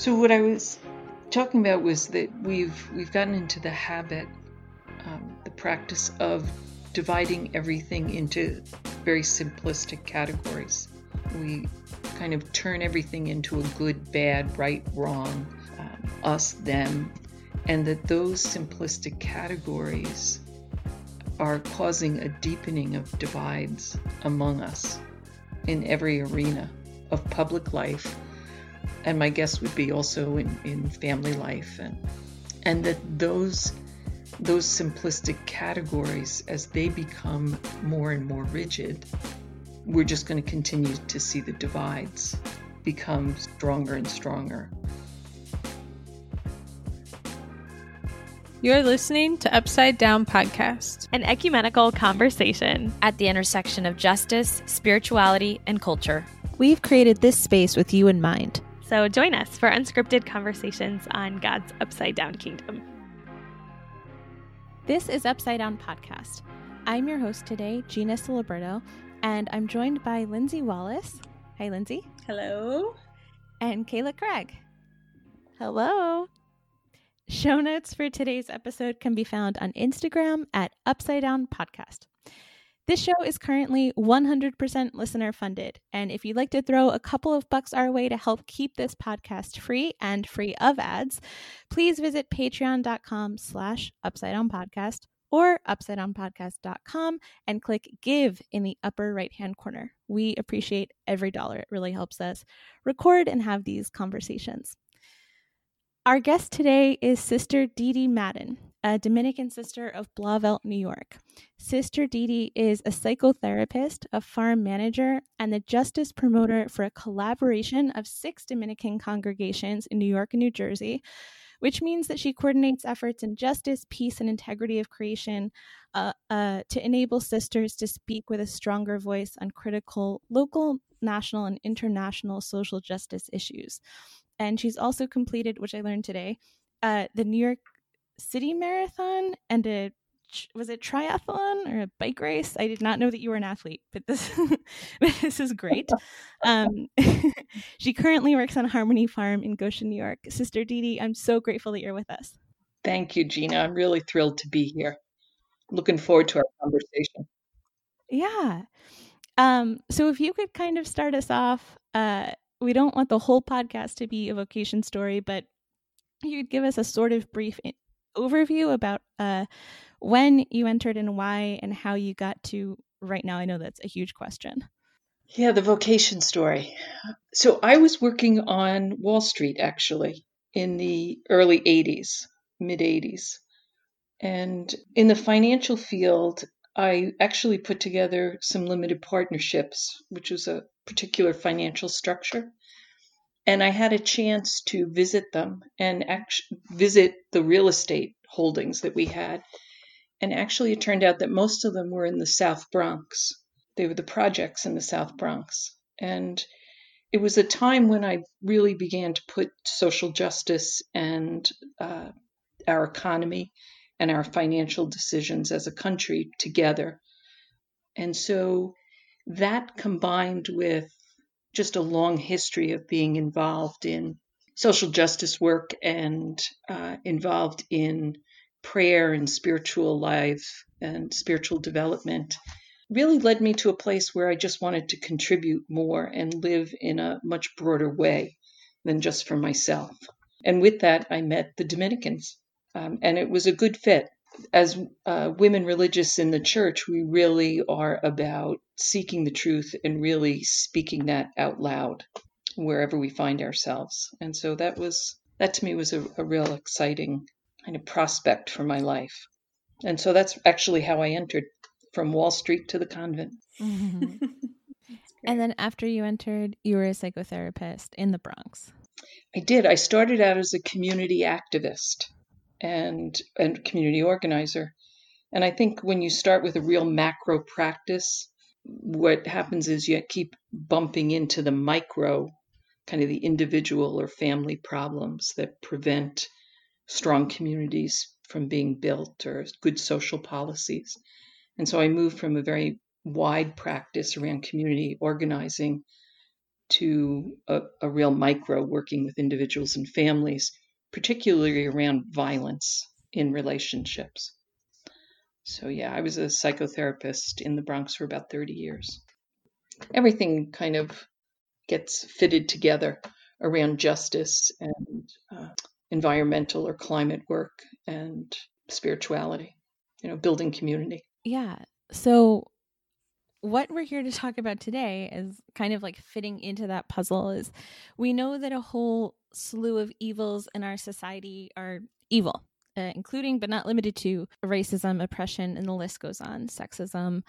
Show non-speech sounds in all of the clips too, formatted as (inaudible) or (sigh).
So what I was talking about was that we've we've gotten into the habit, um, the practice of dividing everything into very simplistic categories. We kind of turn everything into a good, bad, right, wrong, um, us, them, and that those simplistic categories are causing a deepening of divides among us in every arena of public life. And my guess would be also in, in family life and and that those those simplistic categories as they become more and more rigid, we're just going to continue to see the divides become stronger and stronger. You're listening to Upside Down Podcast, an ecumenical conversation at the intersection of justice, spirituality, and culture. We've created this space with you in mind. So join us for unscripted conversations on God's upside down kingdom. This is Upside Down Podcast. I'm your host today, Gina Ciliberto, and I'm joined by Lindsay Wallace. Hi, Lindsay. Hello. And Kayla Craig. Hello. Show notes for today's episode can be found on Instagram at Upside Down Podcast. This show is currently 100% listener funded, and if you'd like to throw a couple of bucks our way to help keep this podcast free and free of ads, please visit patreon.com slash upside down podcast or upsidedownpodcast.com and click give in the upper right hand corner. We appreciate every dollar. It really helps us record and have these conversations. Our guest today is Sister Dee Dee Madden, a Dominican sister of Blauvelt, New York. Sister Dee is a psychotherapist, a farm manager, and the justice promoter for a collaboration of six Dominican congregations in New York and New Jersey, which means that she coordinates efforts in justice, peace, and integrity of creation uh, uh, to enable sisters to speak with a stronger voice on critical local, national, and international social justice issues and she's also completed, which I learned today, uh, the New York City Marathon and a was it triathlon or a bike race? I did not know that you were an athlete, but this (laughs) this is great. Um, (laughs) she currently works on Harmony Farm in Goshen, New York. Sister Dee Dee, I'm so grateful that you're with us. Thank you, Gina. I'm really thrilled to be here. Looking forward to our conversation. Yeah. Um, so if you could kind of start us off, uh, we don't want the whole podcast to be a vocation story, but you could give us a sort of brief overview about uh, when you entered and why and how you got to right now. I know that's a huge question. Yeah, the vocation story. So I was working on Wall Street actually in the early 80s, mid 80s. And in the financial field, I actually put together some limited partnerships, which was a particular financial structure. And I had a chance to visit them and actually visit the real estate holdings that we had. And actually, it turned out that most of them were in the South Bronx. They were the projects in the South Bronx. And it was a time when I really began to put social justice and uh, our economy and our financial decisions as a country together. And so that combined with just a long history of being involved in social justice work and uh, involved in prayer and spiritual life and spiritual development really led me to a place where I just wanted to contribute more and live in a much broader way than just for myself. And with that, I met the Dominicans um, and it was a good fit. As uh, women religious in the church, we really are about seeking the truth and really speaking that out loud wherever we find ourselves. And so that was that to me was a, a real exciting kind of prospect for my life. And so that's actually how I entered from Wall Street to the convent. (laughs) (laughs) Mm-hmm. and then after you entered, you were a psychotherapist in the Bronx. I did. I started out as a community activist and and community organizer. And I think when you start with a real macro practice, what happens is you keep bumping into the micro, kind of the individual or family problems that prevent strong communities from being built or good social policies. And so I moved from a very wide practice around community organizing to a, a real micro working with individuals and families, particularly around violence in relationships. So, yeah, I was a psychotherapist in the Bronx for about 30 years. Everything kind of gets fitted together around justice and uh, environmental or climate work and spirituality, you know, building community. Yeah. So, what we're here to talk about today is kind of like fitting into that puzzle is we know that a whole slew of evils in our society are evil uh, including but not limited to racism oppression and the list goes on sexism.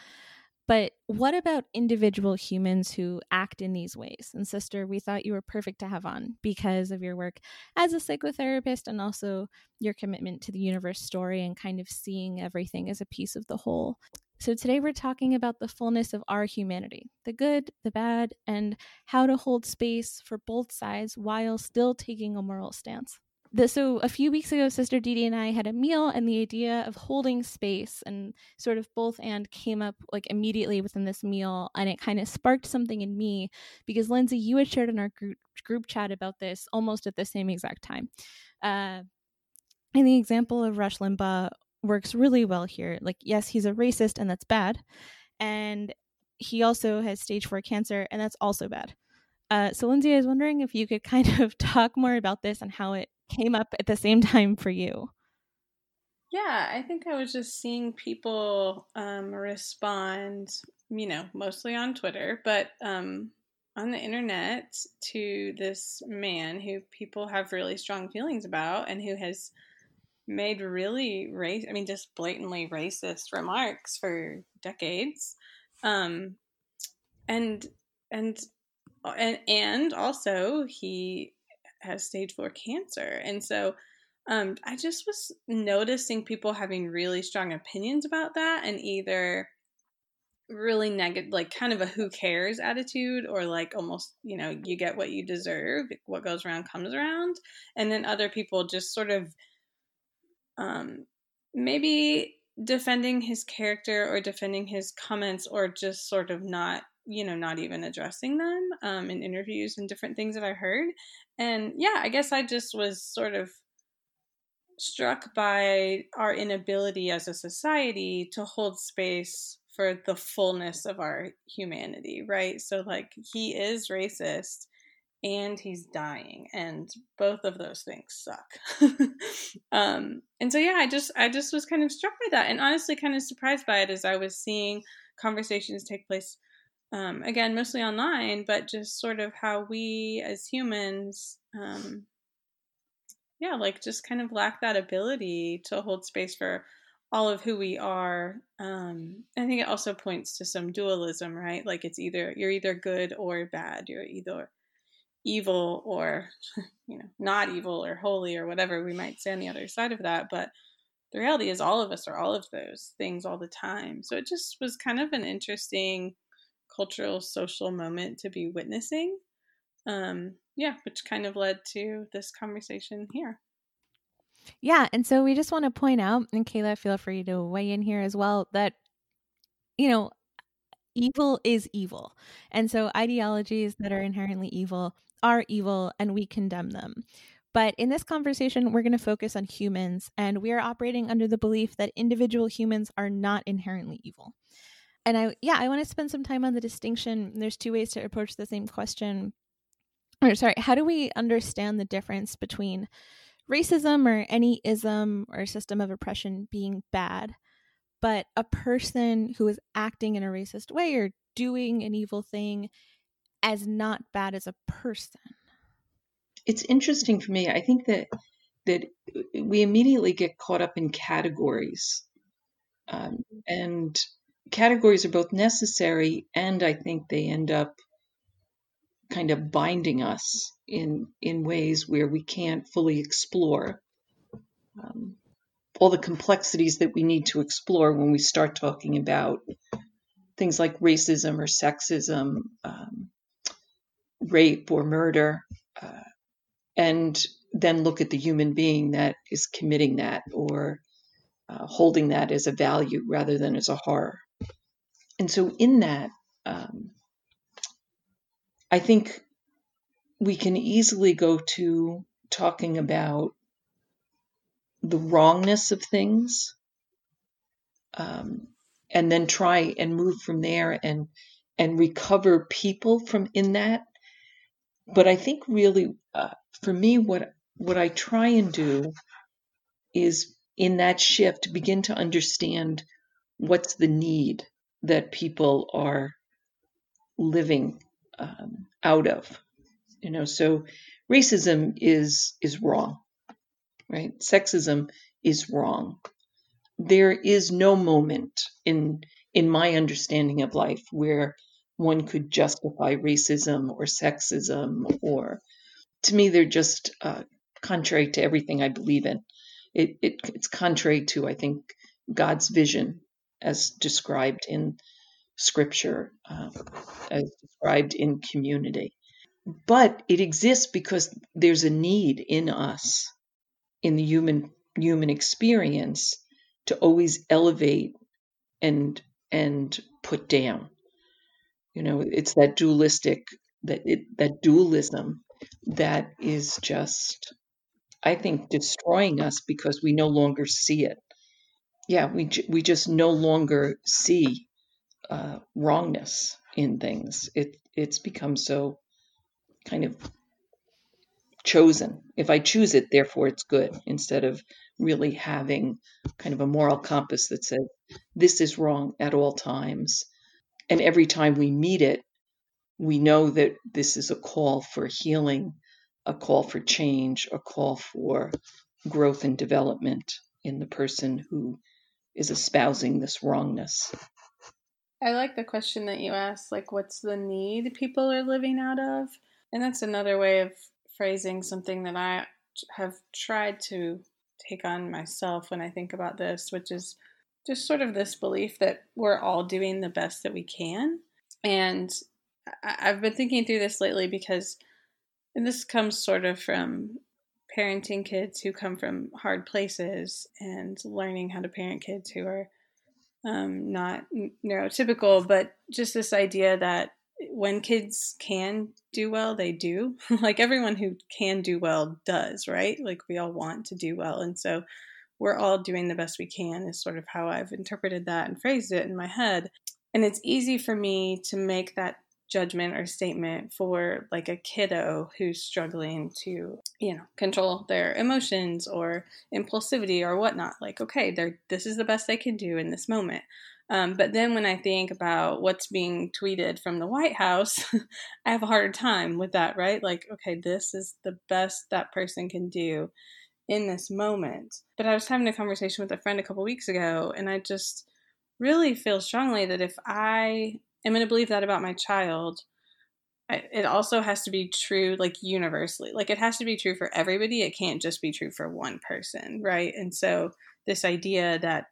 But what about individual humans who act in these ways? And sister we thought you were perfect to have on because of your work as a psychotherapist and also your commitment to the universe story and kind of seeing everything as a piece of the whole so, today we're talking about the fullness of our humanity the good, the bad, and how to hold space for both sides while still taking a moral stance. The, so, a few weeks ago, Sister Dee and I had a meal, and the idea of holding space and sort of both and came up like immediately within this meal, and it kind of sparked something in me because Lindsay, you had shared in our group, group chat about this almost at the same exact time. Uh, in the example of Rush Limbaugh works really well here. Like, yes, he's a racist and that's bad. And he also has stage four cancer and that's also bad. Uh, so, Lindsay, I was wondering if you could (laughs) kind of talk more about this and how it came up at the same time for you. Yeah, I think I was just seeing people um, respond, you know, mostly on Twitter, but um, on the internet to this man who people have really strong feelings about and who has made really race I mean just blatantly racist remarks for decades. Um and and and and also he has stage 4 cancer. And so um I just was noticing people having really strong opinions about that and either really negative like kind of a who cares attitude or like almost you know you get what you deserve what goes around comes around and then other people just sort of um, maybe defending his character or defending his comments or just sort of not you know not even addressing them um, in interviews and different things that i heard. And yeah i guess i just was sort of struck by our inability as a society to hold space for the fullness of our humanity right? So like he is racist and he's dying and both of those things suck. (laughs) Um and so yeah i just i just was kind of struck by that and honestly kind of surprised by it as i was seeing conversations take place um again mostly online but just sort of how we as humans um yeah like just kind of lack that ability to hold space for all of who we are. Um i think it also points to some dualism right? Like it's either you're either good or bad you're either evil or (laughs) you know not evil or holy or whatever we might say on the other side of that but the reality is all of us are all of those things all the time. So it just was kind of an interesting cultural social moment to be witnessing. Um yeah which kind of led to this conversation here. Yeah and so we just want to point out and kayla feel free to weigh in here as well that you know evil is evil. And so ideologies that are inherently evil are evil and we condemn them. But in this conversation, we're going to focus on humans, and we are operating under the belief that individual humans are not inherently evil. And I, yeah, I want to spend some time on the distinction. There's two ways to approach the same question. Or, sorry, how do we understand the difference between racism or any ism or system of oppression being bad, but a person who is acting in a racist way or doing an evil thing as not bad as a person. It's interesting for me. I think that that we immediately get caught up in categories, um, and categories are both necessary and I think they end up kind of binding us in in ways where we can't fully explore um, all the complexities that we need to explore when we start talking about things like racism or sexism, um, rape or murder, uh, and then look at the human being that is committing that or uh, holding that as a value rather than as a horror. And so, in that, um, I think we can easily go to talking about the wrongness of things um, and then try and move from there and and recover people from in that but i think really uh, for me what what i try and do is in that shift begin to understand what's the need that people are living um, out of you know? So racism is is wrong right? Sexism is wrong. There is no moment in in my understanding of life where one could justify racism or sexism or to me they're just uh, contrary to everything i believe in. It, it, it's contrary to i think god's vision as described in scripture uh, as described in community. But it exists because there's a need in us in the human human experience to always elevate and and put down you know it's that dualistic that it, that dualism that is just i think destroying us because we no longer see it yeah we we just no longer see uh, wrongness in things it it's become so kind of chosen. If I choose it, therefore it's good, instead of really having kind of a moral compass that says this is wrong at all times. And every time we meet it, we know that this is a call for healing, a call for change, a call for growth and development in the person who is espousing this wrongness. I like the question that you asked like, what's the need people are living out of? And that's another way of phrasing something that I have tried to take on myself when I think about this, which is just sort of this belief that we're all doing the best that we can. And I've been thinking through this lately because and this comes sort of from parenting kids who come from hard places and learning how to parent kids who are um, not neurotypical, but just this idea that when kids can do well, they do. (laughs) like everyone who can do well does, right? Like we all want to do well. And so we're all doing the best we can, is sort of how I've interpreted that and phrased it in my head. And it's easy for me to make that judgment or statement for like a kiddo who's struggling to you know control their emotions or impulsivity or whatnot like okay they're this is the best they can do in this moment um, but then when I think about what's being tweeted from the White House, (laughs) I have a harder time with that, right? Like, okay, this is the best that person can do in this moment. But I was having a conversation with a friend a couple weeks ago, and I just really feel strongly that if I am going to believe that about my child, it also has to be true like universally like it has to be true for everybody it can't just be true for one person right and so this idea that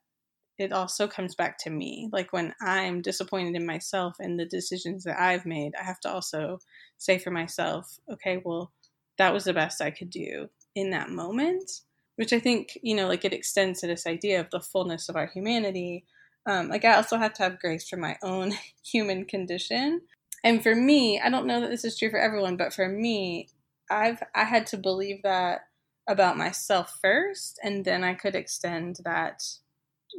it also comes back to me. Like when I'm disappointed in myself and the decisions that I've made, I have to also say for myself, okay, well, that was the best I could do in that moment, which I think, you know, like it extends to this idea of the fullness of our humanity. Um, like I also have to have grace for my own (laughs) human condition. And for me, I don't know that this is true for everyone, but for me, I've I had to believe that about myself first, and then I could extend that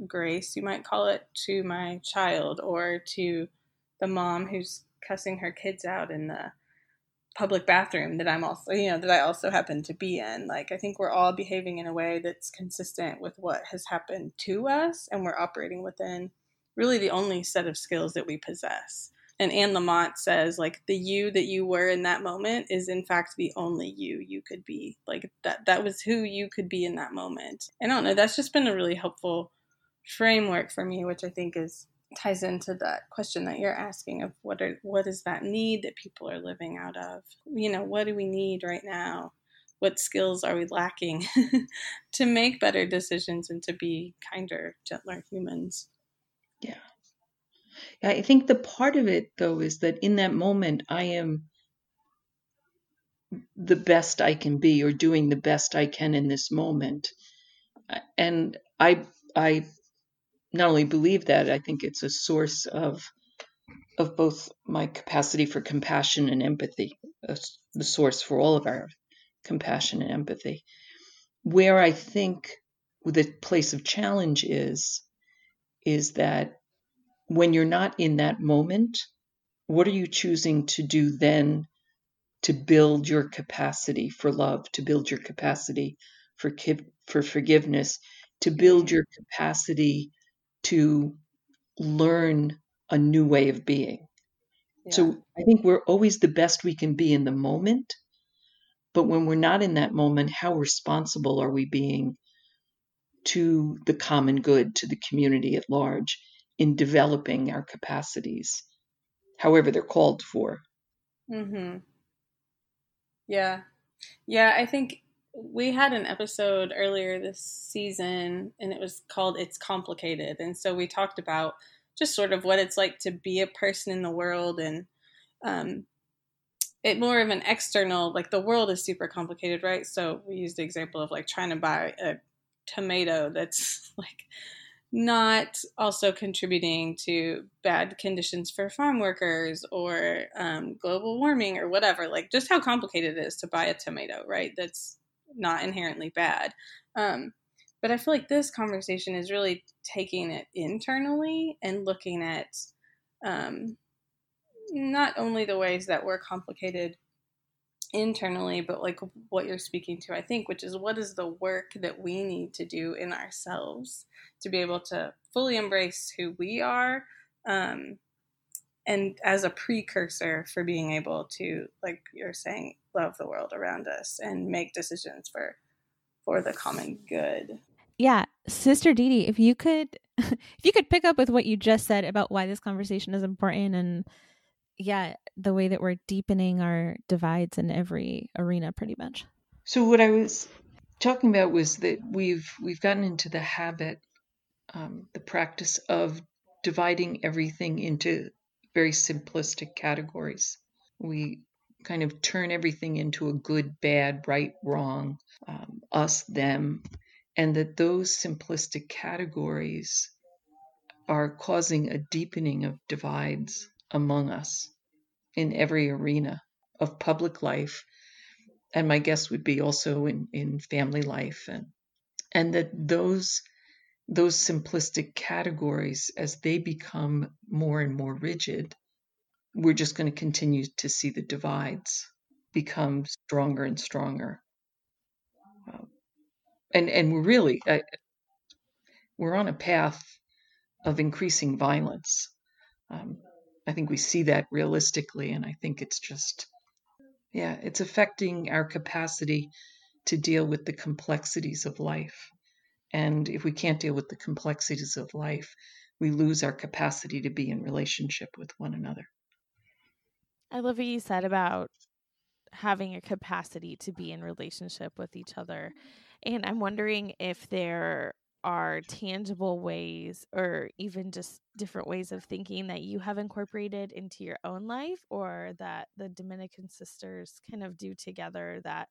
grace, you might call it, to my child or to the mom who's cussing her kids out in the public bathroom that I'm also, you know, that I also happen to be in. Like, I think we're all behaving in a way that's consistent with what has happened to us, and we're operating within really the only set of skills that we possess. And Anne Lamott says, like, the you that you were in that moment is in fact the only you you could be. Like, that, that was who you could be in that moment. And I don't know, that's just been a really helpful framework for me, which I think is ties into that question that you're asking of what are what is that need that people are living out of? You know, what do we need right now? What skills are we lacking (laughs) to make better decisions and to be kinder, gentler humans? Yeah. Yeah, I think the part of it though is that in that moment I am the best I can be or doing the best I can in this moment. And I I not only believe that, I think it's a source of of both my capacity for compassion and empathy the source for all of our compassion and empathy. Where I think the place of challenge is, is that when you're not in that moment, what are you choosing to do then to build your capacity for love, to build your capacity for for forgiveness, to build your capacity to learn a new way of being. Yeah. So I think we're always the best we can be in the moment, but when we're not in that moment, how responsible are we being to the common good, to the community at large, in developing our capacities, however they're called for? Mm-hmm. Yeah. Yeah, I think we had an episode earlier this season and it was called It's Complicated. And so we talked about just sort of what it's like to be a person in the world and um, it more of an external, like the world is super complicated, right? So we used the example of like trying to buy a tomato that's (laughs) like not also contributing to bad conditions for farm workers or um, global warming or whatever. Like just how complicated it is to buy a tomato, right? That's not inherently bad. Um, but I feel like this conversation is really taking it internally and looking at um, not only the ways that we're complicated internally, but like what you're speaking to, I think, which is what is the work that we need to do in ourselves to be able to fully embrace who we are. Um, and as a precursor for being able to, like you're saying, love the world around us and make decisions for for the common good. Yeah, Sister Dee if you could (laughs) if you could pick up with what you just said about why this conversation is important and yeah, the way that we're deepening our divides in every arena pretty much. So what I was talking about was that we've we've gotten into the habit um, the practice of dividing everything into very simplistic categories. We kind of turn everything into a good, bad, right, wrong, um, us, them, and that those simplistic categories are causing a deepening of divides among us in every arena of public life and my guess would be also in, in family life and and that those those simplistic categories as they become more and more rigid we're just going to continue to see the divides become stronger and stronger um, and and we're really uh, we're on a path of increasing violence um, I think we see that realistically, and I think it's just, yeah, it's affecting our capacity to deal with the complexities of life. And if we can't deal with the complexities of life, we lose our capacity to be in relationship with one another. I love what you said about having a capacity to be in relationship with each other. And I'm wondering if there are tangible ways or even just different ways of thinking that you have incorporated into your own life or that the Dominican sisters kind of do together that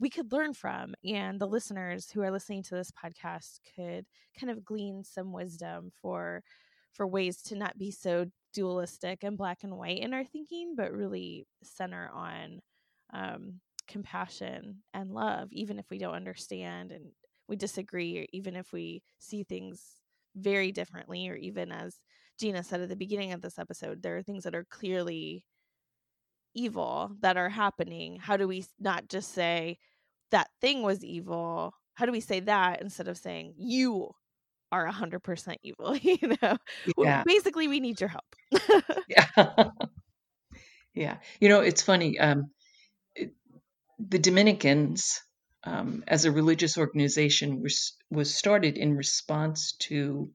we could learn from and the listeners who are listening to this podcast could kind of glean some wisdom for for ways to not be so dualistic and black and white in our thinking but really center on um, compassion and love even if we don't understand and we disagree or even if we see things very differently or even as Gina said at the beginning of this episode there are things that are clearly evil that are happening how do we not just say that thing was evil how do we say that instead of saying you are 100% evil (laughs) you know? Yeah. basically we need your help. (laughs) Yeah. Yeah. You know it's funny um it, the dominicans um, as a religious organization was, was started in response to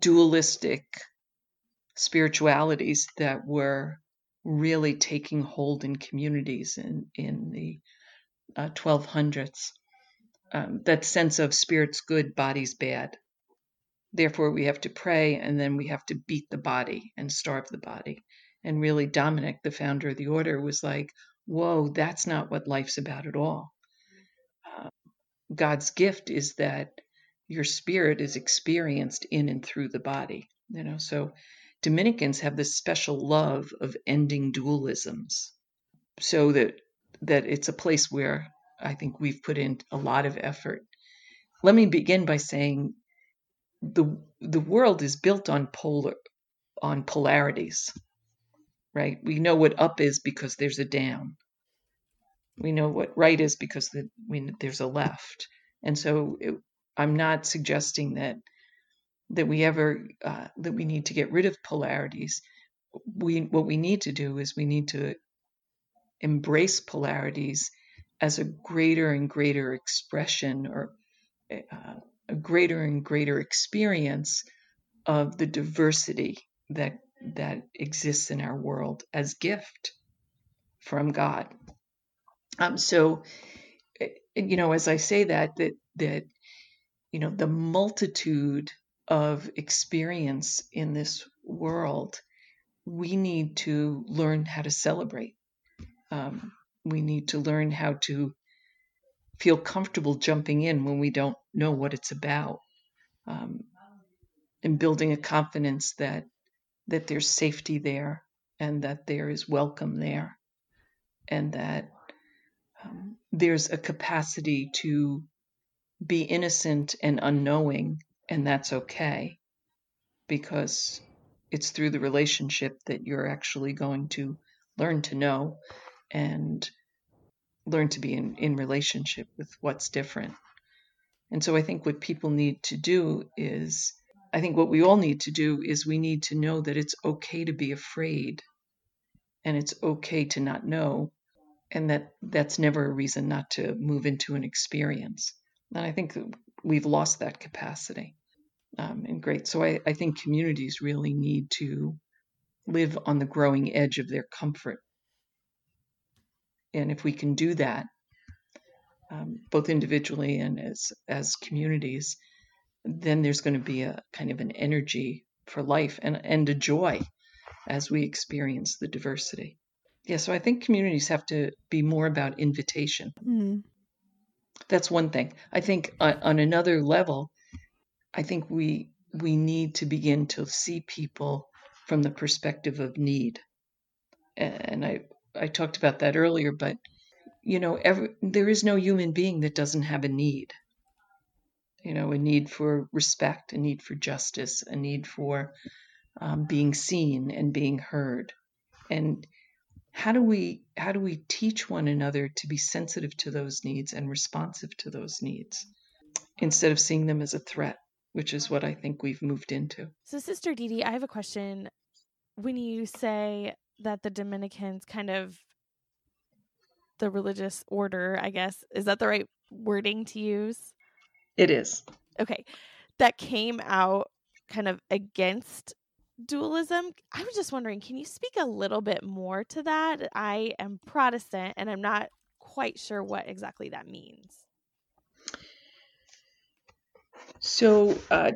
dualistic spiritualities that were really taking hold in communities in, in the uh, 1200s. Um, that sense of spirit's good, bodies bad. Therefore, we have to pray and then we have to beat the body and starve the body. And really, Dominic, the founder of the order, was like, whoa, that's not what life's about at all. Uh, God's gift is that your spirit is experienced in and through the body. You know, so Dominicans have this special love of ending dualisms. so that that it's a place where I think we've put in a lot of effort. Let me begin by saying the the world is built on polar on polarities right we know what up is because there's a down we know what right is because the, we, there's a left and so it, i'm not suggesting that that we ever uh, that we need to get rid of polarities we what we need to do is we need to embrace polarities as a greater and greater expression or uh, a greater and greater experience of the diversity that that exists in our world as gift from God. Um, so, eh, you know, as I say that, that that you know the multitude of experience in this world, we need to learn how to celebrate. Um, we need to learn how to feel comfortable jumping in when we don't know what it's about, um, and building a confidence that that there's safety there and that there is welcome there, and that um, there's a capacity to be innocent and unknowing, and that's okay because it's through the relationship that you're actually going to learn to know and learn to be in, in relationship with what's different. And so I think what people need to do is, I think what we all need to do is we need to know that it's okay to be afraid and it's okay to not know and that that's never a reason not to move into an experience. And I think we've lost that capacity. Um, and great. So I, I think communities really need to live on the growing edge of their comfort and if we can do that, um, both individually and as as communities, then there's going to be a kind of an energy for life and and a joy as we experience the diversity. Yeah, so I think communities have to be more about invitation. Mm. That's one thing. I think on, on another level, I think we we need to begin to see people from the perspective of need. And I I talked about that earlier, but you know, every, there is no human being that doesn't have a need. You know, a need for respect, a need for justice, a need for um, being seen and being heard. And how do we how do we teach one another to be sensitive to those needs and responsive to those needs instead of seeing them as a threat, which is what I think we've moved into. So, Sister Dee Dee, I have a question. When you say that the Dominicans kind of the religious order, I guess, is that the right wording to use? It is. Okay. That came out kind of against dualism. I was just wondering, can you speak a little bit more to that? I am Protestant and I'm not quite sure what exactly that means. So, uh,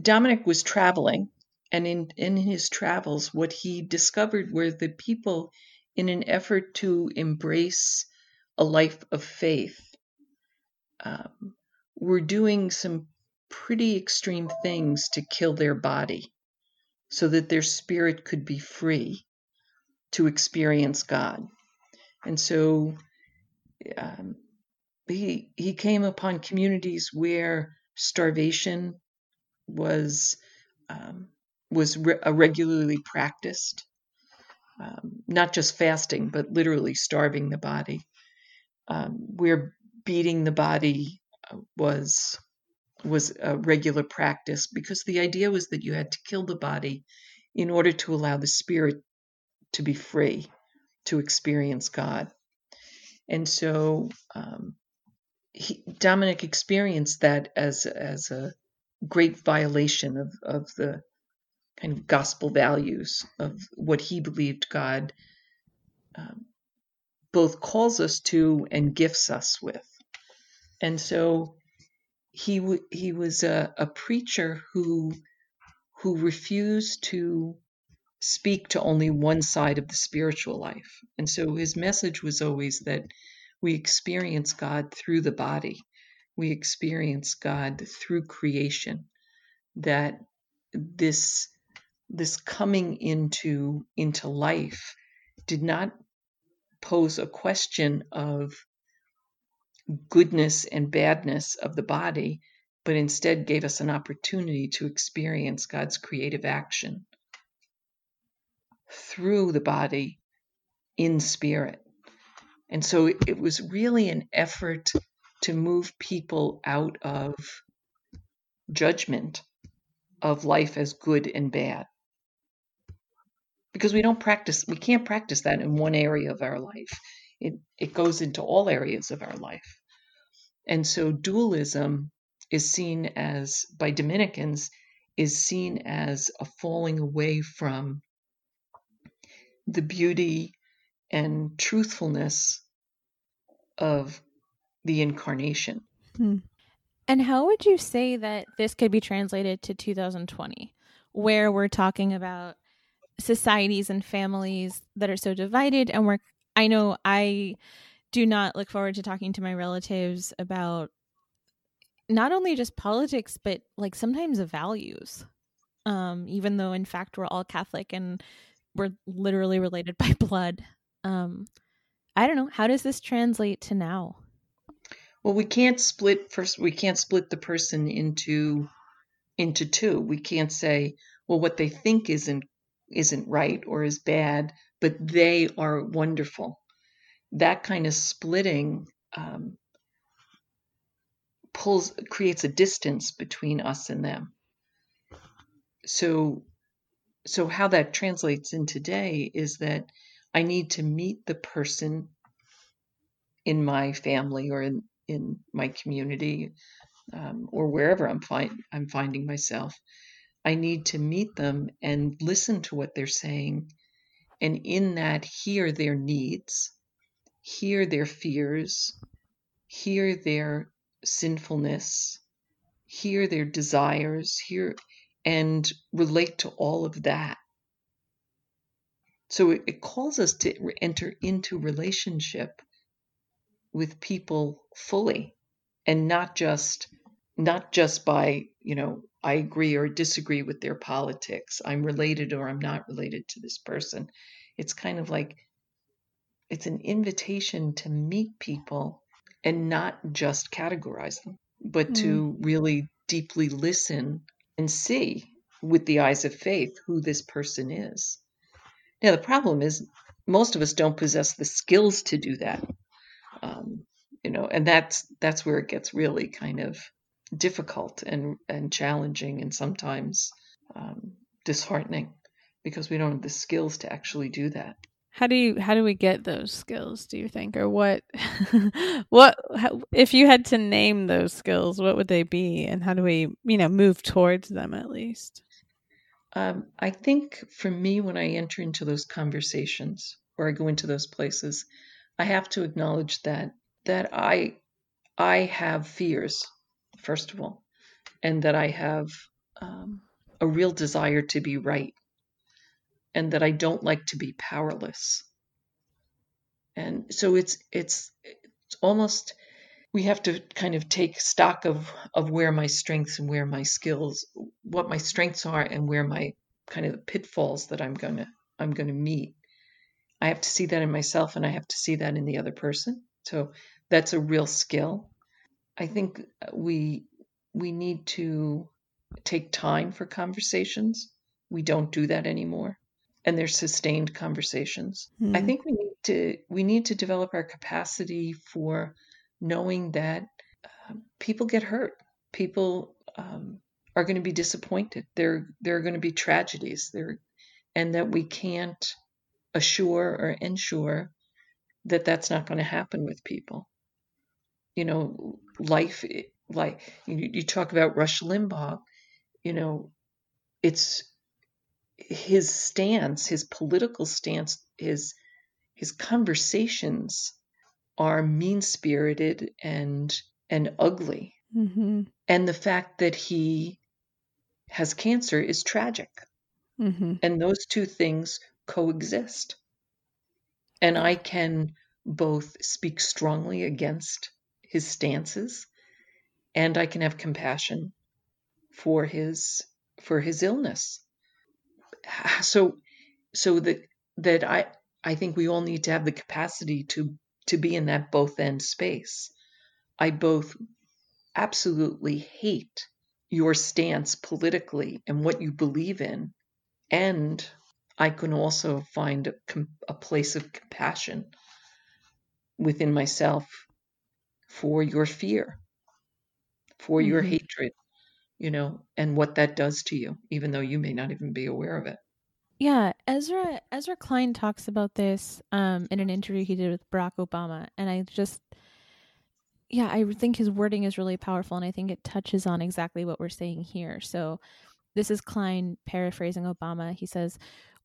Dominic was traveling and in, in his travels, what he discovered were the people, in an effort to embrace a life of faith, um, were doing some pretty extreme things to kill their body so that their spirit could be free to experience God. And so um, he, he came upon communities where starvation was um, was re- regularly practiced, um, not just fasting, but literally starving the body, um, where beating the body uh, was was a regular practice because the idea was that you had to kill the body in order to allow the spirit to be free to experience God. And so um, he, Dominic experienced that as as a great violation of, of the kind of gospel values of what he believed God um, both calls us to and gifts us with. And so he w- he was a, a preacher who who refused to speak to only one side of the spiritual life. And so his message was always that we experience God through the body. We experience God through creation. That this this coming into into life did not pose a question of goodness and badness of the body, but instead gave us an opportunity to experience God's creative action through the body in spirit. And so it was really an effort to move people out of judgment of life as good and bad. Because we don't practice, we can't practice that in one area of our life. It, it goes into all areas of our life. And so dualism is seen as, by Dominicans, is seen as a falling away from the beauty and truthfulness of the incarnation. Hmm. And how would you say that this could be translated to 2020, where we're talking about societies and families that are so divided? And we're, I know I do not look forward to talking to my relatives about not only just politics, but like sometimes the values. Um, even though in fact we're all Catholic and we're literally related by (laughs) blood. Um, I don't know. How does this translate to now? Well, we can't split first. We can't split the person into into two. We can't say, well, what they think isn't isn't right or is bad, but they are wonderful. That kind of splitting um, pulls creates a distance between us and them. So, so how that translates in today is that I need to meet the person in my family or in in my community um, or wherever I'm find I'm finding myself. I need to meet them and listen to what they're saying, and in that hear their needs, hear their fears, hear their sinfulness, hear their desires, hear and relate to all of that. So it, it calls us to enter into relationship with people fully and not just not just by you know i agree or disagree with their politics i'm related or i'm not related to this person it's kind of like it's an invitation to meet people and not just categorize them but mm. to really deeply listen and see with the eyes of faith who this person is now the problem is most of us don't possess the skills to do that um, you know, and that's that's where it gets really kind of difficult and and challenging and sometimes um, disheartening because we don't have the skills to actually do that. How do you how do we get those skills? Do you think, or what (laughs) what if you had to name those skills? What would they be, and how do we you know move towards them at least? Um, I think for me, when I enter into those conversations or I go into those places, I have to acknowledge that that I I have fears, first of all, and that I have um, a real desire to be right, and that I don't like to be powerless. And so it's it's it's almost we have to kind of take stock of of where my strengths and where my skills, what my strengths are, and where my kind of pitfalls that I'm gonna I'm gonna meet I have to see that in myself and I have to see that in the other person. So that's a real skill. I think uh, we we need to take time for conversations. We don't do that anymore. And their sustained conversations. Mm-hmm. I think we need to we need to develop our capacity for knowing that uh, people get hurt. People um, are going to be disappointed. There there are going to be tragedies. There and that we can't assure or ensure that that's not going to happen with people. You know, life, like you, you talk about Rush Limbaugh, you know, it's his stance, his political stance, his his conversations are mean spirited and and ugly. Mm-hmm. And the fact that he has cancer is tragic. Mm-hmm. And those two things coexist. And I can both speak strongly against his stances and I can have compassion for his for his illness. (sighs) So so that that I I think we all need to have the capacity to to be in that both end space. I both absolutely hate your stance politically and what you believe in, and I can also find a, a place of compassion within myself for your fear, for mm-hmm. your hatred, you know, and what that does to you, even though you may not even be aware of it. Yeah, Ezra Ezra Klein talks about this um, in an interview he did with Barack Obama, and I just, yeah, I think his wording is really powerful, and I think it touches on exactly what we're saying here. So, this is Klein paraphrasing Obama. He says,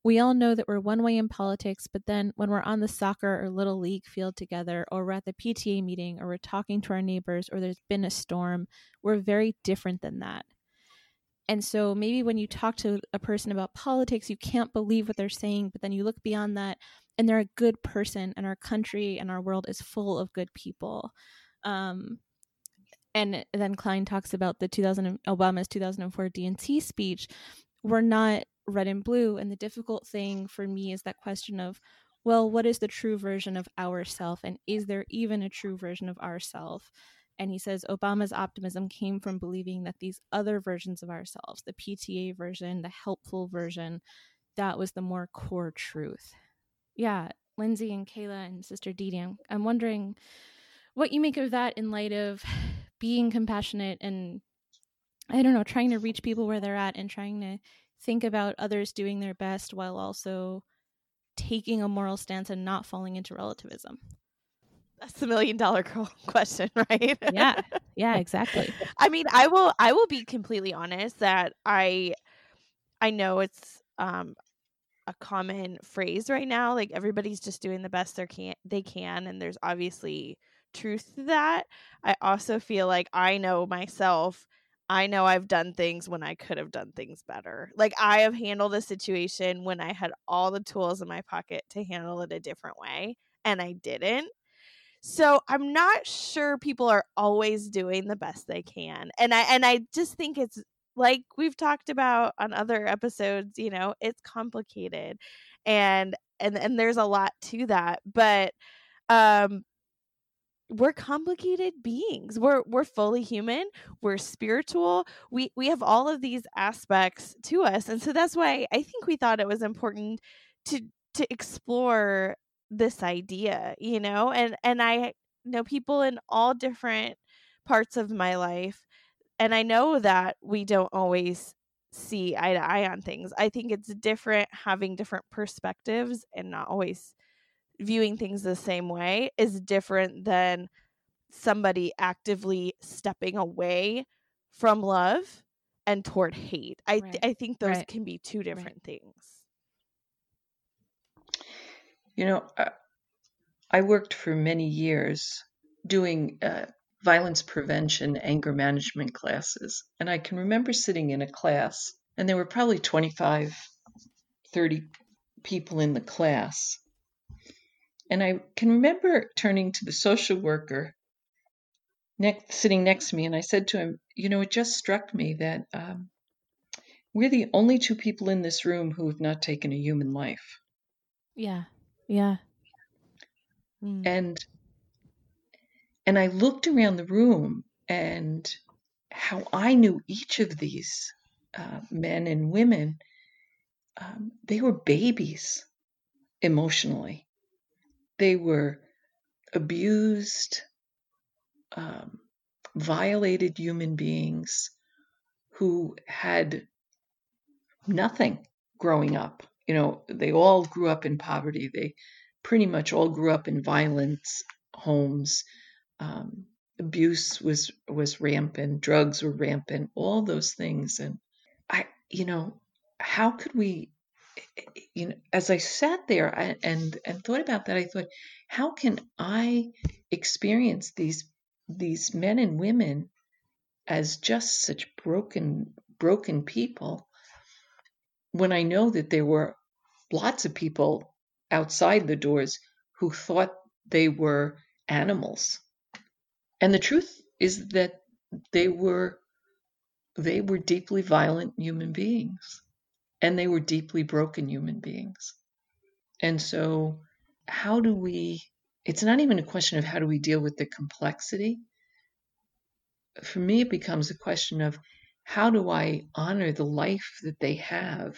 we all know that we're one way in politics, but then when we're on the soccer or little league field together, or we're at the PTA meeting, or we're talking to our neighbors, or there's been a storm, we're very different than that. And so maybe when you talk to a person about politics, you can't believe what they're saying, but then you look beyond that and they're a good person, and our country and our world is full of good people. Um, and then Klein talks about the 2000 Obama's 2004 DNC speech. We're not red and blue. And the difficult thing for me is that question of, well, what is the true version of ourself? And is there even a true version of ourself? And he says Obama's optimism came from believing that these other versions of ourselves, the PTA version, the helpful version, that was the more core truth. Yeah, Lindsay and Kayla and Sister Dee Dee, I'm wondering what you make of that in light of being compassionate and I don't know, trying to reach people where they're at and trying to think about others doing their best while also taking a moral stance and not falling into relativism? That's the million dollar (laughs) question, right? yeah. Yeah, (laughs) exactly. I mean, I will I will be completely honest that I I know it's um a common phrase right now like everybody's just doing the best they can they can and there's obviously truth to that. I also feel like I know myself I know I've done things when I could have done things better. Like I have handled a situation when I had all the tools in my pocket to handle it a different way and I didn't. So I'm not sure people are always doing the best they can. And I and I just think it's like we've talked about on other episodes, you know, it's complicated. And and and there's a lot to that, but um we're complicated beings. We're we're fully human. We're spiritual. We we have all of these aspects to us, and so that's why I think we thought it was important to to explore this idea, you know. And and I know people in all different parts of my life, and I know that we don't always see eye to eye on things. I think it's different having different perspectives and not always viewing things the same way is different than somebody actively stepping away from love and toward hate. I th- I think those right. can be two different right. things. You know, uh, I worked for many years doing uh, violence prevention, anger management classes, and I can remember sitting in a class, and there were probably 25, 30 people in the class, and I can remember turning to the social worker next, sitting next to me, and I said to him, You know, it just struck me that um, we're the only two people in this room who have not taken a human life. Yeah. Yeah. Mm. And and I looked around the room and how I knew each of these uh, men and women, um, they were babies emotionally they were abused, um, violated human beings who had nothing growing up. You know, they all grew up in poverty. They pretty much all grew up in violence homes. Um, abuse was was rampant. Drugs were rampant. All those things. And I, you know, how could we you know, as I sat there and and thought about that, I thought, how can I experience these these men and women as just such broken broken people when I know that there were lots of people outside the doors who thought they were animals. And the truth is that they were they were deeply violent human beings and they were deeply broken human beings. And so, how do we? It's not even a question of how do we deal with the complexity. For me, it becomes a question of how do I honor the life that they have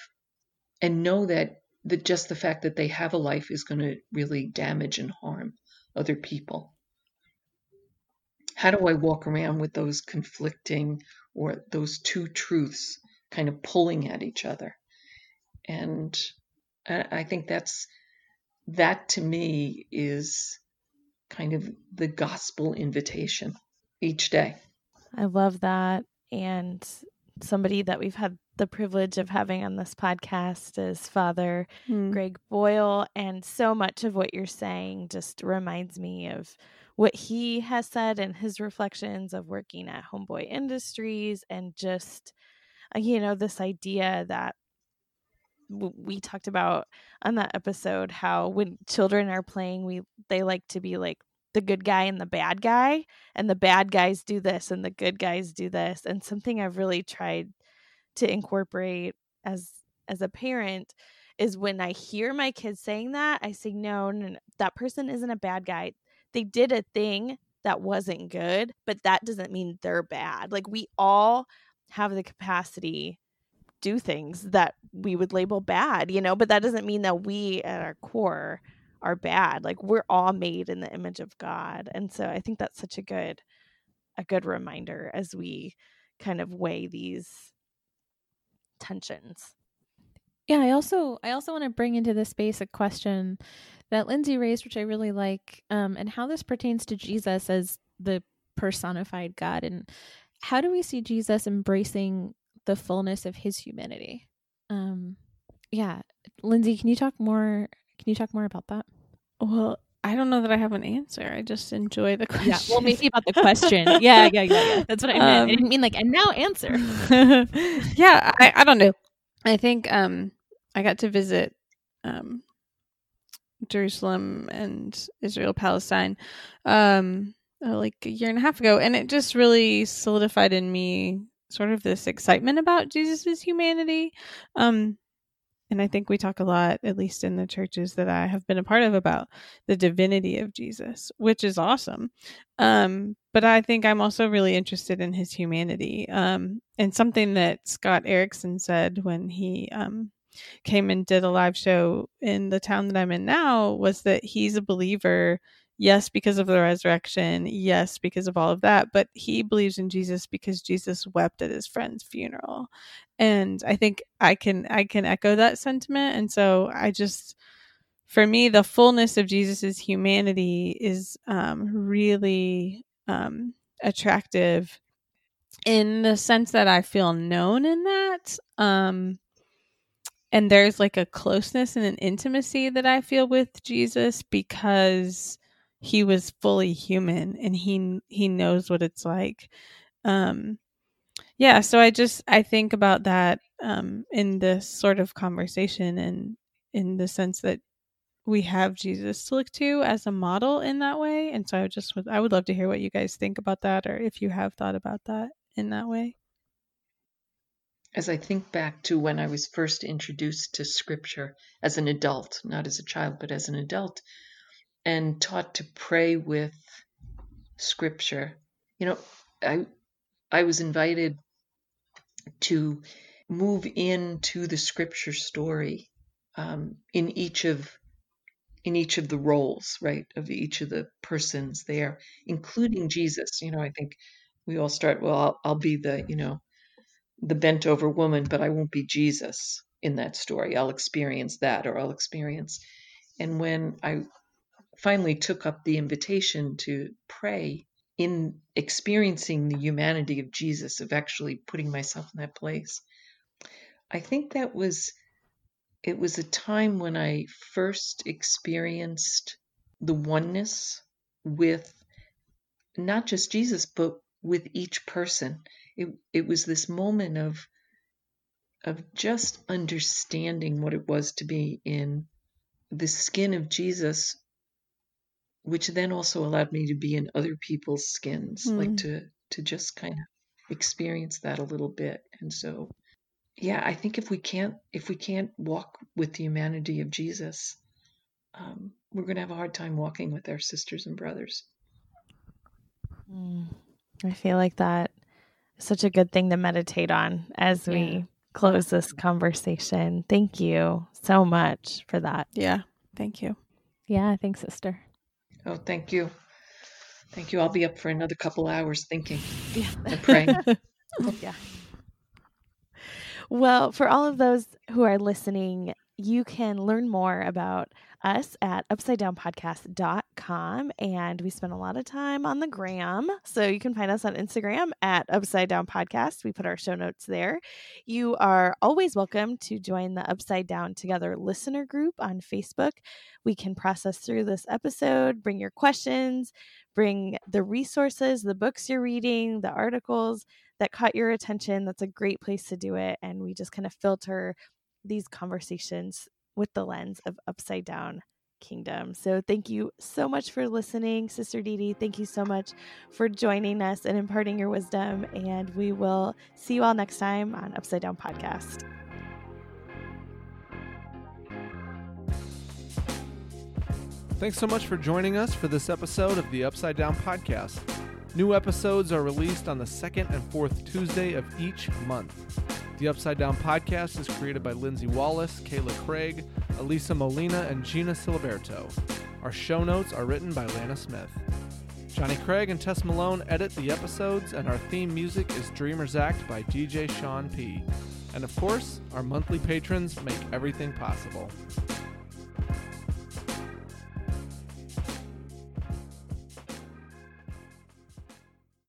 and know that, that just the fact that they have a life is going to really damage and harm other people? How do I walk around with those conflicting or those two truths kind of pulling at each other? And I think that's that to me is kind of the gospel invitation each day. I love that. And somebody that we've had the privilege of having on this podcast is Father mm. Greg Boyle. And so much of what you're saying just reminds me of what he has said and his reflections of working at Homeboy Industries and just, uh, you know, this idea that we talked about on that episode how when children are playing we they like to be like the good guy and the bad guy and the bad guys do this and the good guys do this and something i've really tried to incorporate as as a parent is when i hear my kids saying that i say no, no, no that person isn't a bad guy. They did a thing that wasn't good but that doesn't mean they're bad. Like we all have the capacity do things that we would label bad you know but that doesn't mean that we at our core are bad like we're all made in the image of god and so i think that's such a good a good reminder as we kind of weigh these tensions. Yeah i also i also want to bring into this space a question that lindsay raised which i really like um, and how this pertains to jesus as the personified god and how do we see jesus embracing the fullness of his humanity um yeah lindsay can you talk more can you talk more about that well, I don't know that I have an answer. I just enjoy the question. Yeah, well, maybe about the question. yeah, yeah, yeah, yeah. That's what I meant. Um, I didn't mean like, and now answer. (laughs) yeah, I, I don't know. I think um, I got to visit um, Jerusalem and Israel Palestine um, like a year and a half ago, and it just really solidified in me sort of this excitement about Jesus's humanity. Um, and I think we talk a lot, at least in the churches that I have been a part of, about the divinity of Jesus, which is awesome. Um, but I think I'm also really interested in his humanity. Um, and something that Scott Erickson said when he um, came and did a live show in the town that I'm in now was that he's a believer yes because of the resurrection yes because of all of that but he believes in jesus because jesus wept at his friend's funeral. And i think i can i can echo that sentiment and so i just for me the fullness of jesus's humanity is um, really um, attractive in the sense that i feel known in that um, and there's like a closeness and an intimacy that i feel with jesus because he was fully human and he he knows what it's like. Um yeah so i just i think about that um in this sort of conversation and in the sense that we have jesus to look to as a model in that way. And so i just i would love to hear what you guys think about that or if you have thought about that in that way. As i think back to when i was first introduced to scripture as an adult not as a child but as an adult and taught to pray with scripture. You know, I I was invited to move into the scripture story um, in each of in each of the roles, right, of each of the persons there, including Jesus. You know, I think we all start. Well, I'll, I'll be the you know the bent over woman, but I won't be Jesus in that story. I'll experience that, or I'll experience. And when I finally took up the invitation to pray in experiencing the humanity of Jesus, of actually putting myself in that place. I think that was it was a time when I first experienced the oneness with not just Jesus, but with each person. It it was this moment of of just understanding what it was to be in the skin of Jesus which then also allowed me to be in other people's skins, mm. like hmm. to to just kind of experience that a little bit. And so, yeah, I think if we can't if we can't walk with the humanity of Jesus, um, we're going to have a hard time walking with our sisters and brothers. Mm, I feel like that is such a good thing to meditate on as we close this conversation. Thank you so much for that. Yeah. Thank you. Yeah, thanks, sister. Oh, thank you. Thank you. I'll be up for another couple hours thinking Yeah. and praying. (laughs) yeah. Well, for all of those who are listening, you can learn more about us at upsidedownpodcast.com. And we spend a lot of time on the gram. So you can find us on Instagram at Upside Down Podcast. We put our show notes there. You are always welcome to join the Upside Down Together listener group on Facebook. We can process through this episode, bring your questions, bring the resources, the books you're reading, the articles that caught your attention. That's a great place to do it. And we just kind of filter these conversations with the lens of upside down kingdom. So thank you so much for listening, Sister Dee Dee. Thank you so much for joining us and imparting your wisdom. And we will see you all next time on Upside Down Podcast. Thanks so much for joining us for this episode of the Upside Down Podcast. New episodes are released on the second and fourth Tuesday of each month. The Upside Down Podcast is created by Lindsay Wallace, Kayla Craig, Elisa Molina, and Gina Siliberto. Our show notes are written by Lana Smith. Johnny Craig and Tess Malone edit the episodes, and our theme music is Dreamers Act by DJ Sean P. And of course, our monthly patrons make everything possible.